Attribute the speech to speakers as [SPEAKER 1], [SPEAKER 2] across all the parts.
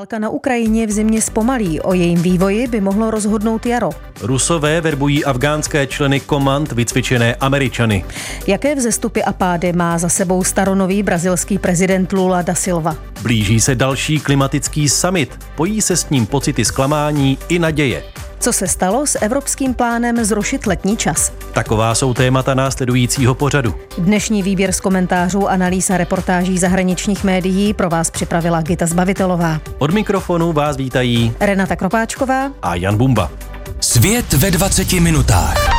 [SPEAKER 1] Válka na Ukrajině v zimě zpomalí, o jejím vývoji by mohlo rozhodnout jaro.
[SPEAKER 2] Rusové verbují afgánské členy komand vycvičené Američany.
[SPEAKER 1] Jaké vzestupy a pády má za sebou staronový brazilský prezident Lula da Silva?
[SPEAKER 2] Blíží se další klimatický summit, pojí se s ním pocity zklamání i naděje.
[SPEAKER 1] Co se stalo s evropským plánem zrušit letní čas?
[SPEAKER 2] Taková jsou témata následujícího pořadu.
[SPEAKER 1] Dnešní výběr z komentářů, analýz a reportáží zahraničních médií pro vás připravila Gita Zbavitelová.
[SPEAKER 2] Od mikrofonu vás vítají
[SPEAKER 1] Renata Kropáčková
[SPEAKER 2] a Jan Bumba.
[SPEAKER 3] Svět ve 20 minutách.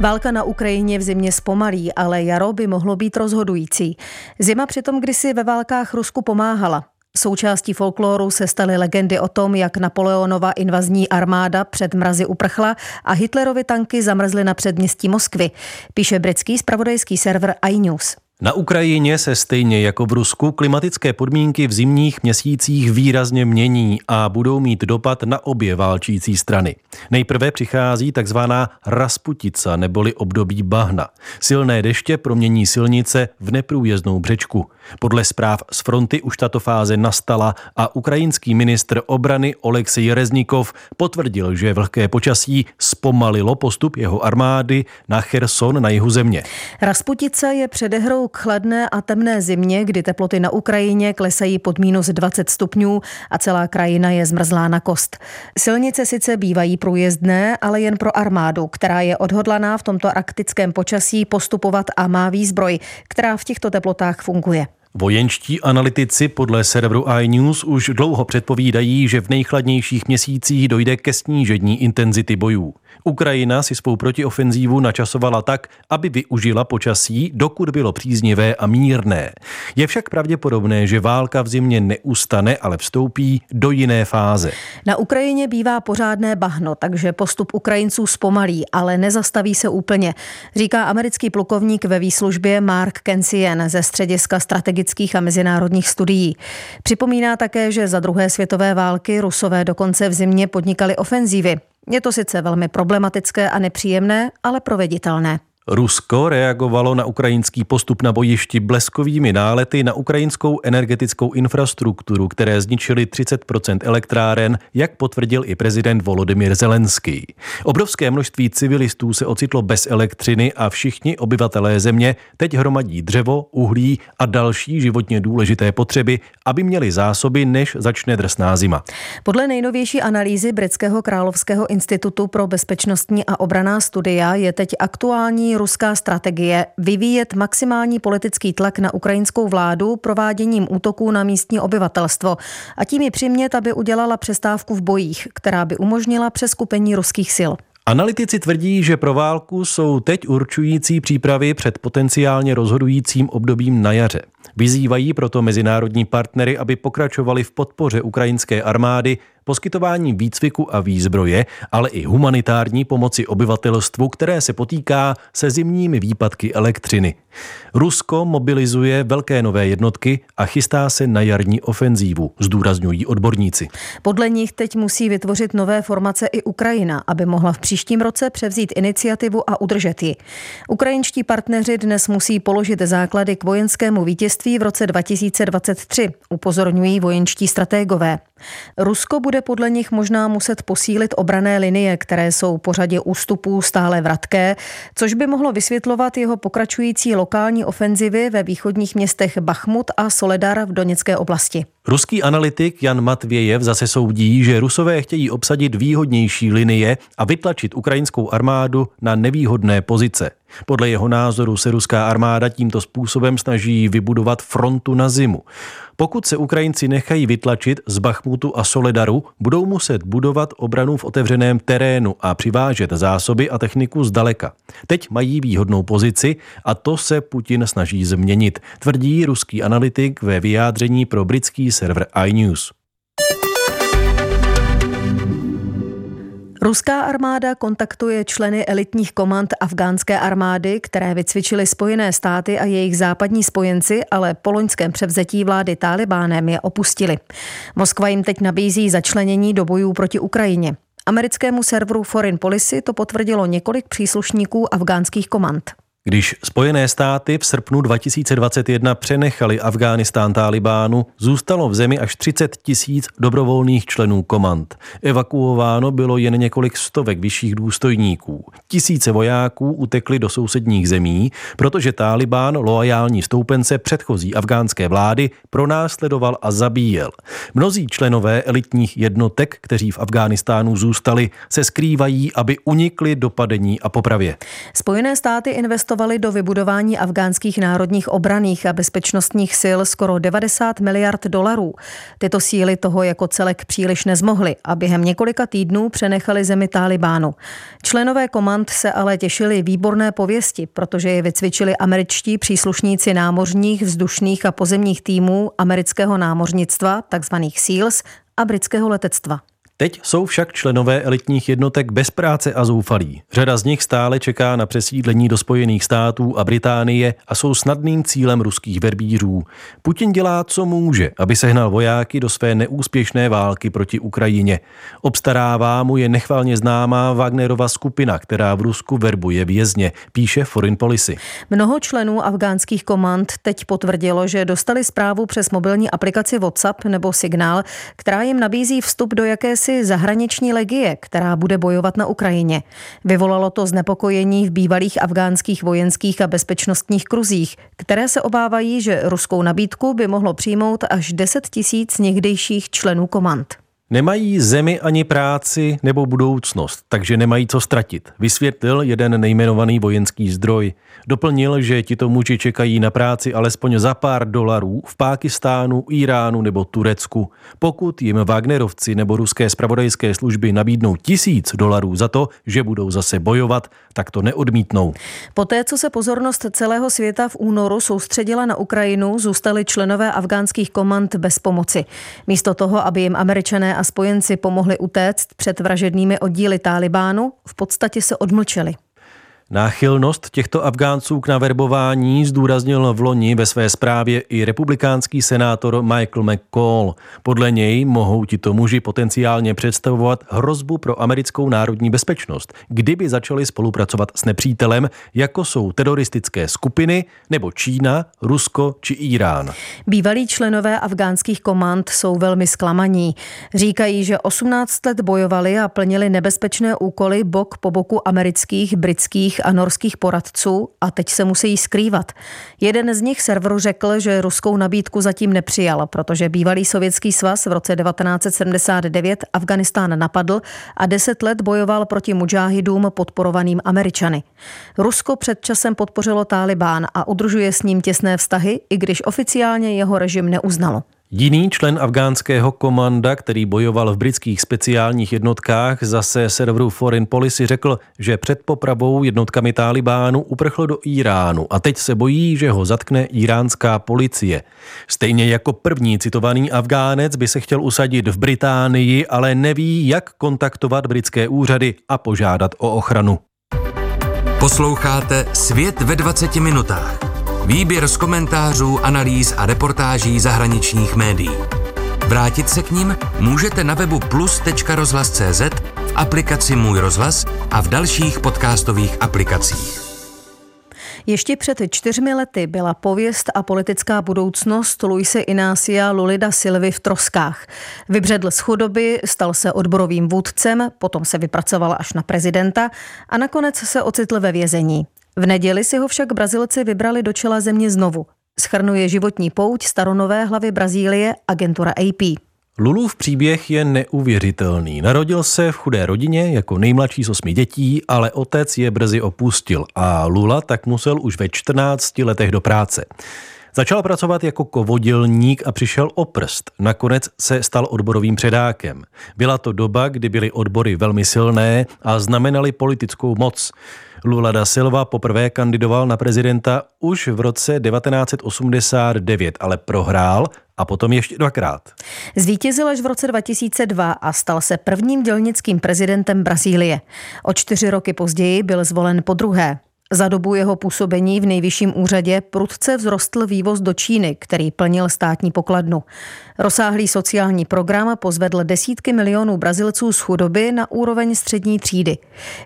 [SPEAKER 1] Válka na Ukrajině v zimě zpomalí, ale jaro by mohlo být rozhodující. Zima přitom kdysi ve válkách Rusku pomáhala. Součástí folkloru se staly legendy o tom, jak Napoleonova invazní armáda před mrazy uprchla a Hitlerovi tanky zamrzly na předměstí Moskvy, píše britský spravodajský server iNews.
[SPEAKER 2] Na Ukrajině se stejně jako v Rusku klimatické podmínky v zimních měsících výrazně mění a budou mít dopad na obě válčící strany. Nejprve přichází takzvaná rasputica neboli období bahna. Silné deště promění silnice v neprůjezdnou břečku. Podle zpráv z fronty už tato fáze nastala a ukrajinský ministr obrany Oleksij Reznikov potvrdil, že vlhké počasí zpomalilo postup jeho armády na Cherson na jihu země.
[SPEAKER 1] Rasputica je předehrou k chladné a temné zimě, kdy teploty na Ukrajině klesají pod minus 20 stupňů a celá krajina je zmrzlá na kost. Silnice sice bývají průjezdné, ale jen pro armádu, která je odhodlaná v tomto arktickém počasí postupovat a má výzbroj, která v těchto teplotách funguje.
[SPEAKER 2] Vojenští analytici podle serveru iNews už dlouho předpovídají, že v nejchladnějších měsících dojde ke snížení intenzity bojů. Ukrajina si svou protiofenzívu načasovala tak, aby využila počasí, dokud bylo příznivé a mírné. Je však pravděpodobné, že válka v zimě neustane, ale vstoupí do jiné fáze.
[SPEAKER 1] Na Ukrajině bývá pořádné bahno, takže postup Ukrajinců zpomalí, ale nezastaví se úplně, říká americký plukovník ve výslužbě Mark Kensien ze Střediska strategických a mezinárodních studií. Připomíná také, že za druhé světové války Rusové dokonce v zimě podnikali ofenzívy. Je to sice velmi problematické a nepříjemné, ale proveditelné.
[SPEAKER 2] Rusko reagovalo na ukrajinský postup na bojišti bleskovými nálety na ukrajinskou energetickou infrastrukturu, které zničily 30% elektráren, jak potvrdil i prezident Volodymyr Zelenský. Obrovské množství civilistů se ocitlo bez elektřiny a všichni obyvatelé země teď hromadí dřevo, uhlí a další životně důležité potřeby, aby měli zásoby, než začne drsná zima.
[SPEAKER 1] Podle nejnovější analýzy Britského královského institutu pro bezpečnostní a obraná studia je teď aktuální ruská strategie vyvíjet maximální politický tlak na ukrajinskou vládu prováděním útoků na místní obyvatelstvo a tím ji přimět, aby udělala přestávku v bojích, která by umožnila přeskupení ruských sil.
[SPEAKER 2] Analytici tvrdí, že pro válku jsou teď určující přípravy před potenciálně rozhodujícím obdobím na jaře. Vyzývají proto mezinárodní partnery, aby pokračovali v podpoře ukrajinské armády poskytování výcviku a výzbroje, ale i humanitární pomoci obyvatelstvu, které se potýká se zimními výpadky elektřiny. Rusko mobilizuje velké nové jednotky a chystá se na jarní ofenzívu, zdůrazňují odborníci.
[SPEAKER 1] Podle nich teď musí vytvořit nové formace i Ukrajina, aby mohla v příštím roce převzít iniciativu a udržet ji. Ukrajinští partneři dnes musí položit základy k vojenskému vítězství v roce 2023, upozorňují vojenští stratégové. Rusko bude podle nich možná muset posílit obrané linie, které jsou po řadě ústupů stále vratké, což by mohlo vysvětlovat jeho pokračující lokální ofenzivy ve východních městech Bachmut a Soledar v Doněcké oblasti.
[SPEAKER 2] Ruský analytik Jan Matvějev zase soudí, že Rusové chtějí obsadit výhodnější linie a vytlačit ukrajinskou armádu na nevýhodné pozice. Podle jeho názoru se ruská armáda tímto způsobem snaží vybudovat frontu na zimu. Pokud se Ukrajinci nechají vytlačit z Bachmutu a Soledaru, budou muset budovat obranu v otevřeném terénu a přivážet zásoby a techniku zdaleka. Teď mají výhodnou pozici a to se Putin snaží změnit, tvrdí ruský analytik ve vyjádření pro britský server iNews.
[SPEAKER 1] Ruská armáda kontaktuje členy elitních komand afgánské armády, které vycvičily Spojené státy a jejich západní spojenci, ale po loňském převzetí vlády Talibánem je opustili. Moskva jim teď nabízí začlenění do bojů proti Ukrajině. Americkému serveru Foreign Policy to potvrdilo několik příslušníků afgánských komand.
[SPEAKER 2] Když Spojené státy v srpnu 2021 přenechali Afghánistán Talibánu, zůstalo v zemi až 30 tisíc dobrovolných členů komand. Evakuováno bylo jen několik stovek vyšších důstojníků. Tisíce vojáků utekli do sousedních zemí, protože Talibán loajální stoupence předchozí afgánské vlády pronásledoval a zabíjel. Mnozí členové elitních jednotek, kteří v Afghánistánu zůstali, se skrývají, aby unikli dopadení a popravě.
[SPEAKER 1] Spojené státy investovali investovali do vybudování afgánských národních obraných a bezpečnostních sil skoro 90 miliard dolarů. Tyto síly toho jako celek příliš nezmohly a během několika týdnů přenechali zemi Talibánu. Členové komand se ale těšili výborné pověsti, protože je vycvičili američtí příslušníci námořních, vzdušných a pozemních týmů amerického námořnictva, takzvaných SEALs, a britského letectva.
[SPEAKER 2] Teď jsou však členové elitních jednotek bez práce a zoufalí. Řada z nich stále čeká na přesídlení do Spojených států a Británie a jsou snadným cílem ruských verbířů. Putin dělá, co může, aby sehnal vojáky do své neúspěšné války proti Ukrajině. Obstarává mu je nechvalně známá Wagnerova skupina, která v Rusku verbuje vězně, píše Foreign Policy.
[SPEAKER 1] Mnoho členů afgánských komand teď potvrdilo, že dostali zprávu přes mobilní aplikaci WhatsApp nebo Signál, která jim nabízí vstup do jakési misi zahraniční legie, která bude bojovat na Ukrajině. Vyvolalo to znepokojení v bývalých afgánských vojenských a bezpečnostních kruzích, které se obávají, že ruskou nabídku by mohlo přijmout až 10 tisíc někdejších členů komand.
[SPEAKER 2] Nemají zemi ani práci nebo budoucnost, takže nemají co ztratit, vysvětlil jeden nejmenovaný vojenský zdroj. Doplnil, že tito muži čekají na práci alespoň za pár dolarů v Pákistánu, Iránu nebo Turecku. Pokud jim Wagnerovci nebo ruské spravodajské služby nabídnou tisíc dolarů za to, že budou zase bojovat, tak to neodmítnou.
[SPEAKER 1] Poté, co se pozornost celého světa v únoru soustředila na Ukrajinu, zůstali členové afgánských komand bez pomoci. Místo toho, aby jim američané a spojenci pomohli utéct před vražednými oddíly Talibánu, v podstatě se odmlčeli.
[SPEAKER 2] Náchylnost těchto Afgánců k naverbování zdůraznil v loni ve své zprávě i republikánský senátor Michael McCall. Podle něj mohou tito muži potenciálně představovat hrozbu pro americkou národní bezpečnost, kdyby začali spolupracovat s nepřítelem, jako jsou teroristické skupiny nebo Čína, Rusko či Irán.
[SPEAKER 1] Bývalí členové afgánských komand jsou velmi zklamaní. Říkají, že 18 let bojovali a plnili nebezpečné úkoly bok po boku amerických, britských a norských poradců a teď se musí skrývat. Jeden z nich serveru řekl, že ruskou nabídku zatím nepřijal, protože bývalý sovětský svaz v roce 1979 Afganistán napadl a deset let bojoval proti mujahidům podporovaným Američany. Rusko před časem podpořilo Tálibán a udržuje s ním těsné vztahy, i když oficiálně jeho režim neuznalo.
[SPEAKER 2] Jiný člen afgánského komanda, který bojoval v britských speciálních jednotkách, zase serveru Foreign Policy řekl, že před popravou jednotkami Talibánu uprchl do Iránu a teď se bojí, že ho zatkne iránská policie. Stejně jako první citovaný Afgánec by se chtěl usadit v Británii, ale neví, jak kontaktovat britské úřady a požádat o ochranu.
[SPEAKER 3] Posloucháte Svět ve 20 minutách. Výběr z komentářů, analýz a reportáží zahraničních médií. Vrátit se k ním můžete na webu plus.rozhlas.cz, v aplikaci Můj rozhlas a v dalších podcastových aplikacích.
[SPEAKER 1] Ještě před čtyřmi lety byla pověst a politická budoucnost Luise Inácia Lulida Silvy v troskách. Vybředl z chudoby, stal se odborovým vůdcem, potom se vypracoval až na prezidenta a nakonec se ocitl ve vězení. V neděli si ho však Brazilci vybrali do čela země znovu. Schrnuje životní pouť staronové hlavy Brazílie agentura AP.
[SPEAKER 2] Lulův příběh je neuvěřitelný. Narodil se v chudé rodině jako nejmladší z osmi dětí, ale otec je brzy opustil a Lula tak musel už ve 14 letech do práce. Začal pracovat jako kovodilník a přišel o prst. Nakonec se stal odborovým předákem. Byla to doba, kdy byly odbory velmi silné a znamenaly politickou moc. Lula da Silva poprvé kandidoval na prezidenta už v roce 1989, ale prohrál a potom ještě dvakrát.
[SPEAKER 1] Zvítězil až v roce 2002 a stal se prvním dělnickým prezidentem Brazílie. O čtyři roky později byl zvolen po druhé. Za dobu jeho působení v nejvyšším úřadě prudce vzrostl vývoz do Číny, který plnil státní pokladnu. Rozsáhlý sociální program pozvedl desítky milionů Brazilců z chudoby na úroveň střední třídy.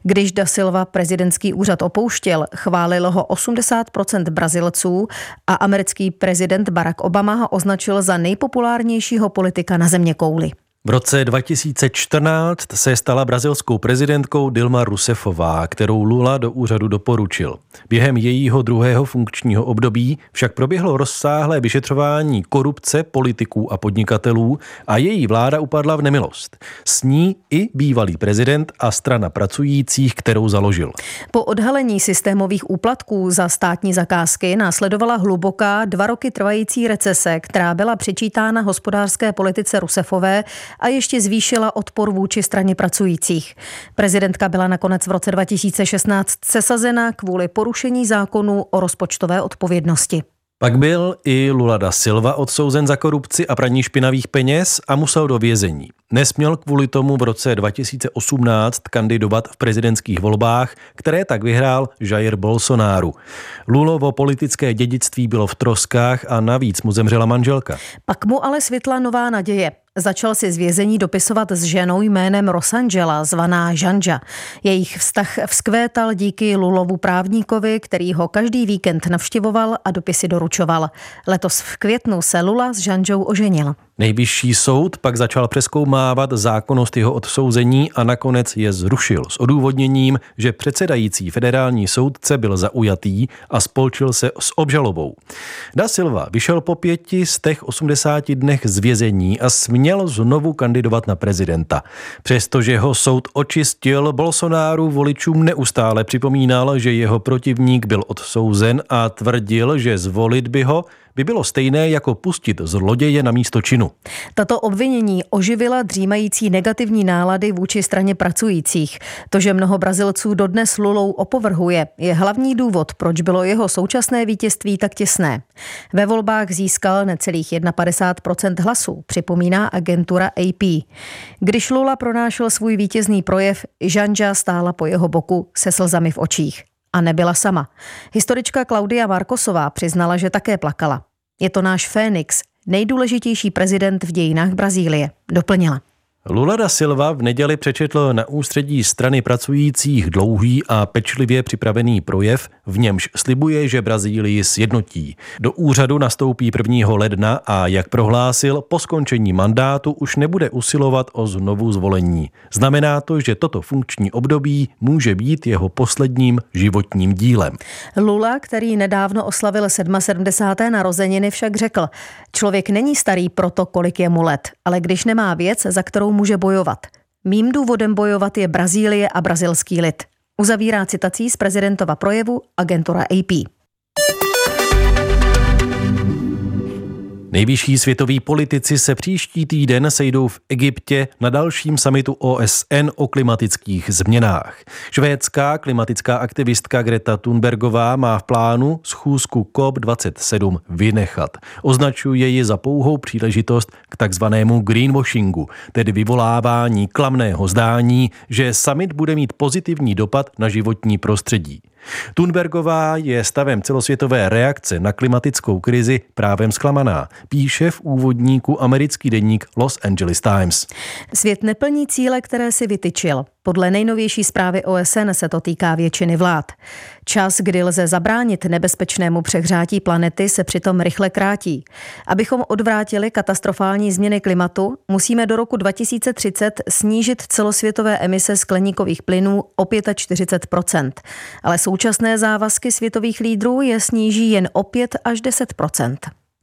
[SPEAKER 1] Když Da Silva prezidentský úřad opouštěl, chválilo ho 80% Brazilců a americký prezident Barack Obama ho označil za nejpopulárnějšího politika na země kouli.
[SPEAKER 2] V roce 2014 se stala brazilskou prezidentkou Dilma Rousseffová, kterou Lula do úřadu doporučil. Během jejího druhého funkčního období však proběhlo rozsáhlé vyšetřování korupce politiků a podnikatelů a její vláda upadla v nemilost. S ní i bývalý prezident a strana pracujících, kterou založil.
[SPEAKER 1] Po odhalení systémových úplatků za státní zakázky následovala hluboká dva roky trvající recese, která byla přičítána hospodářské politice Rousseffové a ještě zvýšila odpor vůči straně pracujících. Prezidentka byla nakonec v roce 2016 sesazena kvůli porušení zákonu o rozpočtové odpovědnosti.
[SPEAKER 2] Pak byl i Lula da Silva odsouzen za korupci a praní špinavých peněz a musel do vězení. Nesměl kvůli tomu v roce 2018 kandidovat v prezidentských volbách, které tak vyhrál Jair Bolsonaro. Lulovo politické dědictví bylo v troskách a navíc mu zemřela manželka.
[SPEAKER 1] Pak mu ale světla nová naděje. Začal si z vězení dopisovat s ženou jménem Rosangela, zvaná Žanža. Jejich vztah vzkvétal díky Lulovu právníkovi, který ho každý víkend navštěvoval a dopisy doručoval. Letos v květnu se Lula s Žanžou oženil.
[SPEAKER 2] Nejvyšší soud pak začal přeskoumávat zákonnost jeho odsouzení a nakonec je zrušil s odůvodněním, že předsedající federální soudce byl zaujatý a spolčil se s obžalobou. Da Silva vyšel po pěti z těch 80 dnech z vězení a směl znovu kandidovat na prezidenta. Přestože ho soud očistil, Bolsonaro voličům neustále připomínal, že jeho protivník byl odsouzen a tvrdil, že zvolit by ho by bylo stejné jako pustit zloděje na místo činu.
[SPEAKER 1] Tato obvinění oživila dřímající negativní nálady vůči straně pracujících. To, že mnoho Brazilců dodnes Lulou opovrhuje, je hlavní důvod, proč bylo jeho současné vítězství tak těsné. Ve volbách získal necelých 51% hlasů, připomíná agentura AP. Když Lula pronášel svůj vítězný projev, Žanja stála po jeho boku se slzami v očích. A nebyla sama. Historička Klaudia Markosová přiznala, že také plakala. Je to náš Fénix, nejdůležitější prezident v dějinách Brazílie, doplnila.
[SPEAKER 2] Lula da Silva v neděli přečetl na ústředí strany pracujících dlouhý a pečlivě připravený projev, v němž slibuje, že Brazílii sjednotí. Do úřadu nastoupí 1. ledna a, jak prohlásil, po skončení mandátu už nebude usilovat o znovu zvolení. Znamená to, že toto funkční období může být jeho posledním životním dílem.
[SPEAKER 1] Lula, který nedávno oslavil 77. narozeniny, však řekl, člověk není starý proto, kolik je mu let, ale když nemá věc, za kterou může bojovat. Mým důvodem bojovat je Brazílie a brazilský lid. Uzavírá citací z prezidentova projevu agentura AP.
[SPEAKER 2] Nejvyšší světoví politici se příští týden sejdou v Egyptě na dalším samitu OSN o klimatických změnách. Švédská klimatická aktivistka Greta Thunbergová má v plánu schůzku COP27 vynechat. Označuje ji za pouhou příležitost k takzvanému greenwashingu, tedy vyvolávání klamného zdání, že summit bude mít pozitivní dopad na životní prostředí. Thunbergová je stavem celosvětové reakce na klimatickou krizi právem zklamaná, píše v úvodníku americký deník Los Angeles Times.
[SPEAKER 1] Svět neplní cíle, které si vytyčil. Podle nejnovější zprávy OSN se to týká většiny vlád. Čas, kdy lze zabránit nebezpečnému přehřátí planety, se přitom rychle krátí. Abychom odvrátili katastrofální změny klimatu, musíme do roku 2030 snížit celosvětové emise skleníkových plynů o 45% Ale současné závazky světových lídrů je sníží jen o 5 až 10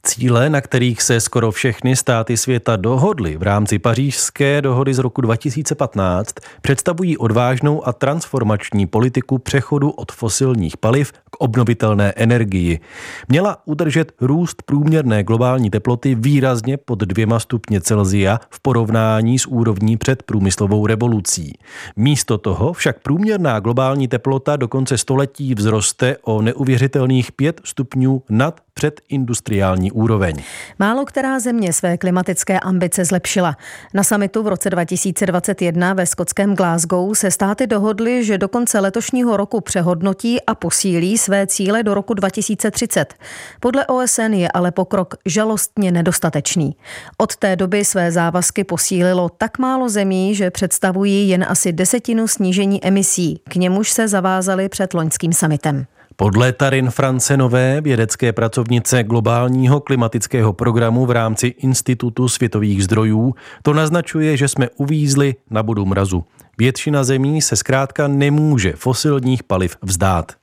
[SPEAKER 2] Cíle, na kterých se skoro všechny státy světa dohodly v rámci pařížské dohody z roku 2015, představují odvážnou a transformační politiku přechodu od fosilních paliv k obnovitelné energii, měla udržet růst průměrné globální teploty výrazně pod dvěma stupně Celzia v porovnání s úrovní před průmyslovou revolucí. Místo toho však průměrná globální teplota do konce století vzroste o neuvěřitelných 5 stupňů nad předindustriální úroveň.
[SPEAKER 1] Málo která země své klimatické ambice zlepšila. Na samitu v roce 2021 ve skotském Glasgow se státy dohodly, že do konce letošního roku přehodnotí a posílí své cíle do roku 2030. Podle OSN je ale pokrok žalostně nedostatečný. Od té doby své závazky posílilo tak málo zemí, že představují jen asi desetinu snížení emisí, k němuž se zavázali před loňským samitem.
[SPEAKER 2] Podle Tarin Francenové, vědecké pracovnice globálního klimatického programu v rámci Institutu světových zdrojů, to naznačuje, že jsme uvízli na bodu mrazu. Většina zemí se zkrátka nemůže fosilních paliv vzdát.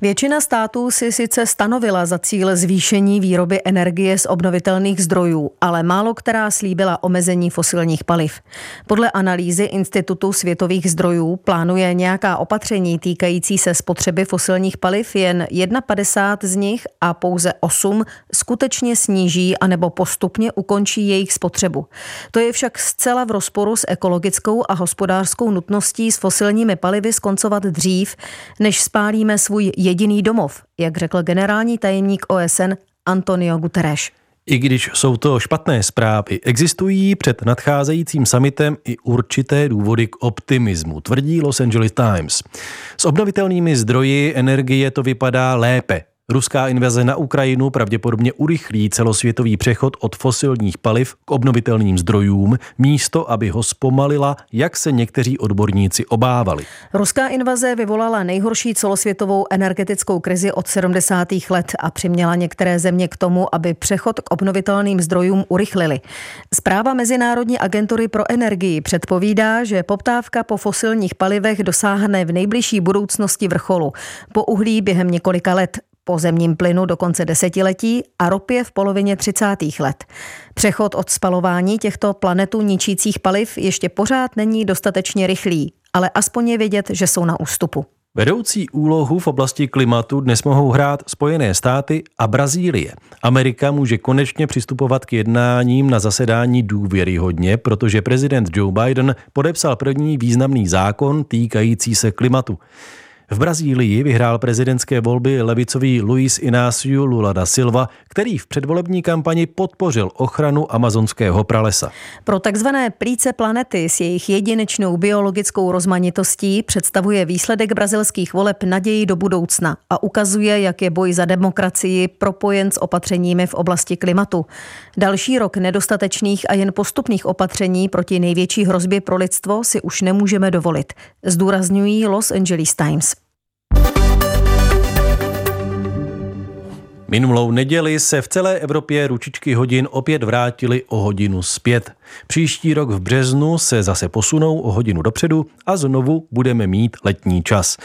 [SPEAKER 1] Většina států si sice stanovila za cíl zvýšení výroby energie z obnovitelných zdrojů, ale málo která slíbila omezení fosilních paliv. Podle analýzy Institutu světových zdrojů plánuje nějaká opatření týkající se spotřeby fosilních paliv jen 51 z nich a pouze 8 skutečně sníží anebo postupně ukončí jejich spotřebu. To je však zcela v rozporu s ekologickou a hospodářskou nutností s fosilními palivy skoncovat dřív, než spálíme svůj jediný domov, jak řekl generální tajemník OSN Antonio Guterres.
[SPEAKER 2] I když jsou to špatné zprávy, existují před nadcházejícím summitem i určité důvody k optimismu, tvrdí Los Angeles Times. S obnovitelnými zdroji energie to vypadá lépe, Ruská invaze na Ukrajinu pravděpodobně urychlí celosvětový přechod od fosilních paliv k obnovitelným zdrojům, místo aby ho zpomalila, jak se někteří odborníci obávali.
[SPEAKER 1] Ruská invaze vyvolala nejhorší celosvětovou energetickou krizi od 70. let a přiměla některé země k tomu, aby přechod k obnovitelným zdrojům urychlili. Zpráva Mezinárodní agentury pro energii předpovídá, že poptávka po fosilních palivech dosáhne v nejbližší budoucnosti vrcholu. Po uhlí během několika let po zemním plynu do konce desetiletí a ropě v polovině 30. let. Přechod od spalování těchto planetu ničících paliv ještě pořád není dostatečně rychlý, ale aspoň je vědět, že jsou na ústupu.
[SPEAKER 2] Vedoucí úlohu v oblasti klimatu dnes mohou hrát Spojené státy a Brazílie. Amerika může konečně přistupovat k jednáním na zasedání důvěryhodně, protože prezident Joe Biden podepsal první významný zákon týkající se klimatu. V Brazílii vyhrál prezidentské volby levicový Luis Inácio Lula da Silva, který v předvolební kampani podpořil ochranu amazonského pralesa.
[SPEAKER 1] Pro takzvané plíce planety s jejich jedinečnou biologickou rozmanitostí představuje výsledek brazilských voleb naději do budoucna a ukazuje, jak je boj za demokracii propojen s opatřeními v oblasti klimatu. Další rok nedostatečných a jen postupných opatření proti největší hrozbě pro lidstvo si už nemůžeme dovolit, zdůrazňují Los Angeles Times.
[SPEAKER 2] Minulou neděli se v celé Evropě ručičky hodin opět vrátily o hodinu zpět. Příští rok v březnu se zase posunou o hodinu dopředu a znovu budeme mít letní čas.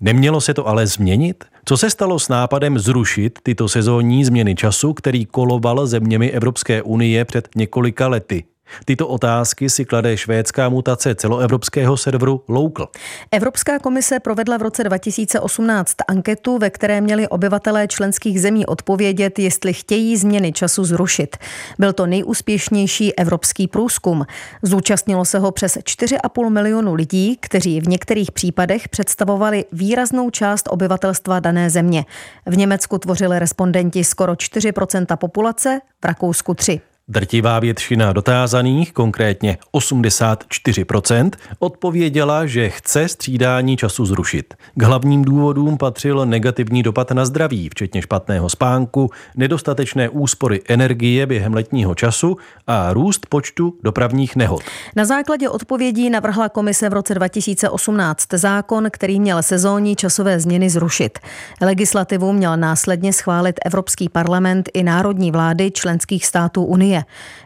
[SPEAKER 2] Nemělo se to ale změnit? Co se stalo s nápadem zrušit tyto sezónní změny času, který koloval zeměmi Evropské unie před několika lety? Tyto otázky si klade švédská mutace celoevropského serveru Local.
[SPEAKER 1] Evropská komise provedla v roce 2018 anketu, ve které měli obyvatelé členských zemí odpovědět, jestli chtějí změny času zrušit. Byl to nejúspěšnější evropský průzkum. Zúčastnilo se ho přes 4,5 milionu lidí, kteří v některých případech představovali výraznou část obyvatelstva dané země. V Německu tvořili respondenti skoro 4% populace, v Rakousku 3.
[SPEAKER 2] Drtivá většina dotázaných, konkrétně 84%, odpověděla, že chce střídání času zrušit. K hlavním důvodům patřil negativní dopad na zdraví, včetně špatného spánku, nedostatečné úspory energie během letního času a růst počtu dopravních nehod.
[SPEAKER 1] Na základě odpovědí navrhla komise v roce 2018 zákon, který měl sezónní časové změny zrušit. Legislativu měl následně schválit Evropský parlament i národní vlády členských států Unie.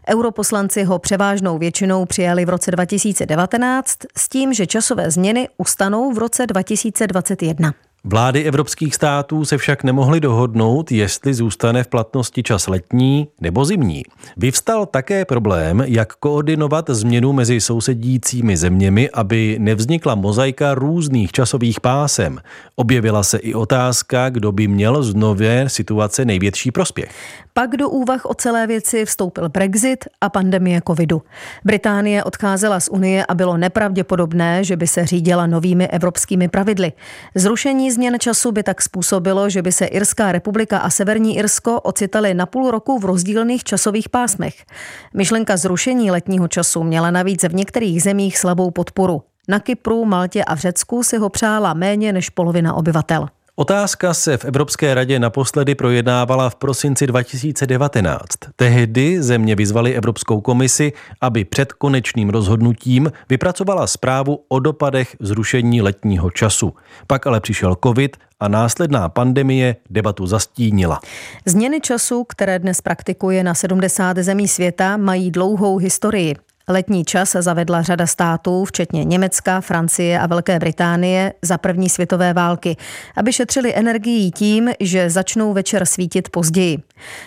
[SPEAKER 1] Europoslanci ho převážnou většinou přijali v roce 2019 s tím, že časové změny ustanou v roce 2021.
[SPEAKER 2] Vlády evropských států se však nemohly dohodnout, jestli zůstane v platnosti čas letní nebo zimní. Vyvstal také problém, jak koordinovat změnu mezi sousedícími zeměmi, aby nevznikla mozaika různých časových pásem. Objevila se i otázka, kdo by měl z nové situace největší prospěch.
[SPEAKER 1] Pak do úvah o celé věci vstoupil Brexit a pandemie covidu. Británie odcházela z Unie a bylo nepravděpodobné, že by se řídila novými evropskými pravidly. Zrušení změn času by tak způsobilo, že by se Irská republika a Severní Irsko ocitaly na půl roku v rozdílných časových pásmech. Myšlenka zrušení letního času měla navíc v některých zemích slabou podporu. Na Kypru, Maltě a v Řecku si ho přála méně než polovina obyvatel.
[SPEAKER 2] Otázka se v Evropské radě naposledy projednávala v prosinci 2019. Tehdy země vyzvali Evropskou komisi, aby před konečným rozhodnutím vypracovala zprávu o dopadech zrušení letního času. Pak ale přišel covid a následná pandemie debatu zastínila.
[SPEAKER 1] Změny času, které dnes praktikuje na 70 zemí světa, mají dlouhou historii. Letní čas zavedla řada států, včetně Německa, Francie a Velké Británie, za první světové války, aby šetřili energií tím, že začnou večer svítit později.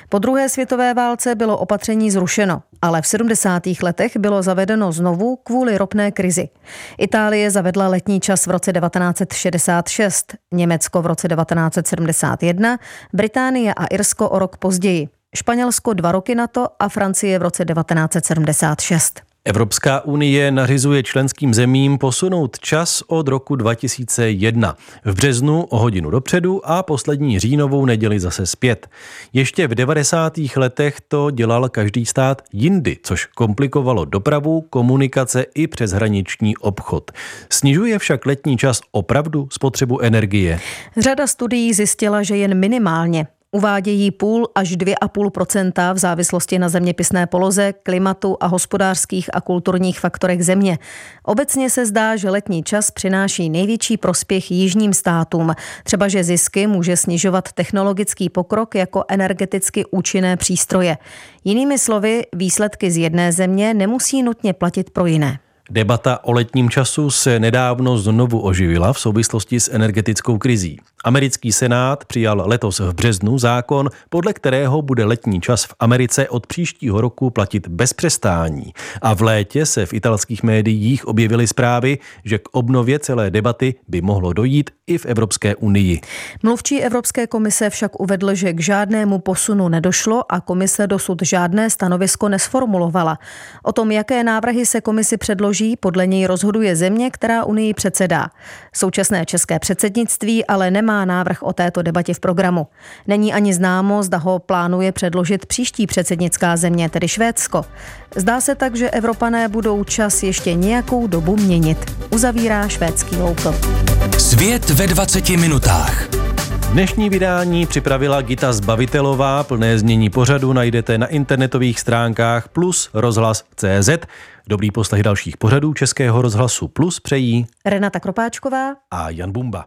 [SPEAKER 1] Po druhé světové válce bylo opatření zrušeno, ale v 70. letech bylo zavedeno znovu kvůli ropné krizi. Itálie zavedla letní čas v roce 1966, Německo v roce 1971, Británie a Irsko o rok později. Španělsko dva roky na to a Francie v roce 1976.
[SPEAKER 2] Evropská unie nařizuje členským zemím posunout čas od roku 2001. V březnu o hodinu dopředu a poslední říjnovou neděli zase zpět. Ještě v 90. letech to dělal každý stát jindy, což komplikovalo dopravu, komunikace i přeshraniční obchod. Snižuje však letní čas opravdu spotřebu energie.
[SPEAKER 1] Řada studií zjistila, že jen minimálně. Uvádějí půl až 2,5% v závislosti na zeměpisné poloze, klimatu a hospodářských a kulturních faktorech země. Obecně se zdá, že letní čas přináší největší prospěch jižním státům, třeba že zisky může snižovat technologický pokrok jako energeticky účinné přístroje. Jinými slovy, výsledky z jedné země nemusí nutně platit pro jiné.
[SPEAKER 2] Debata o letním času se nedávno znovu oživila v souvislosti s energetickou krizí. Americký senát přijal letos v březnu zákon, podle kterého bude letní čas v Americe od příštího roku platit bez přestání. A v létě se v italských médiích objevily zprávy, že k obnově celé debaty by mohlo dojít i v Evropské unii.
[SPEAKER 1] Mluvčí Evropské komise však uvedl, že k žádnému posunu nedošlo a komise dosud žádné stanovisko nesformulovala. O tom, jaké návrhy se komisi předloží, podle něj rozhoduje země, která unii předsedá. Současné české předsednictví ale nemá návrh o této debatě v programu. Není ani známo, zda ho plánuje předložit příští předsednická země, tedy Švédsko. Zdá se tak, že Evropané budou čas ještě nějakou dobu měnit. Uzavírá švédský loukl.
[SPEAKER 3] Svět ve 20 minutách.
[SPEAKER 2] Dnešní vydání připravila Gita Zbavitelová, plné znění pořadu najdete na internetových stránkách plus rozhlas.cz. Dobrý poslech dalších pořadů Českého rozhlasu Plus přejí
[SPEAKER 1] Renata Kropáčková
[SPEAKER 2] a Jan Bumba.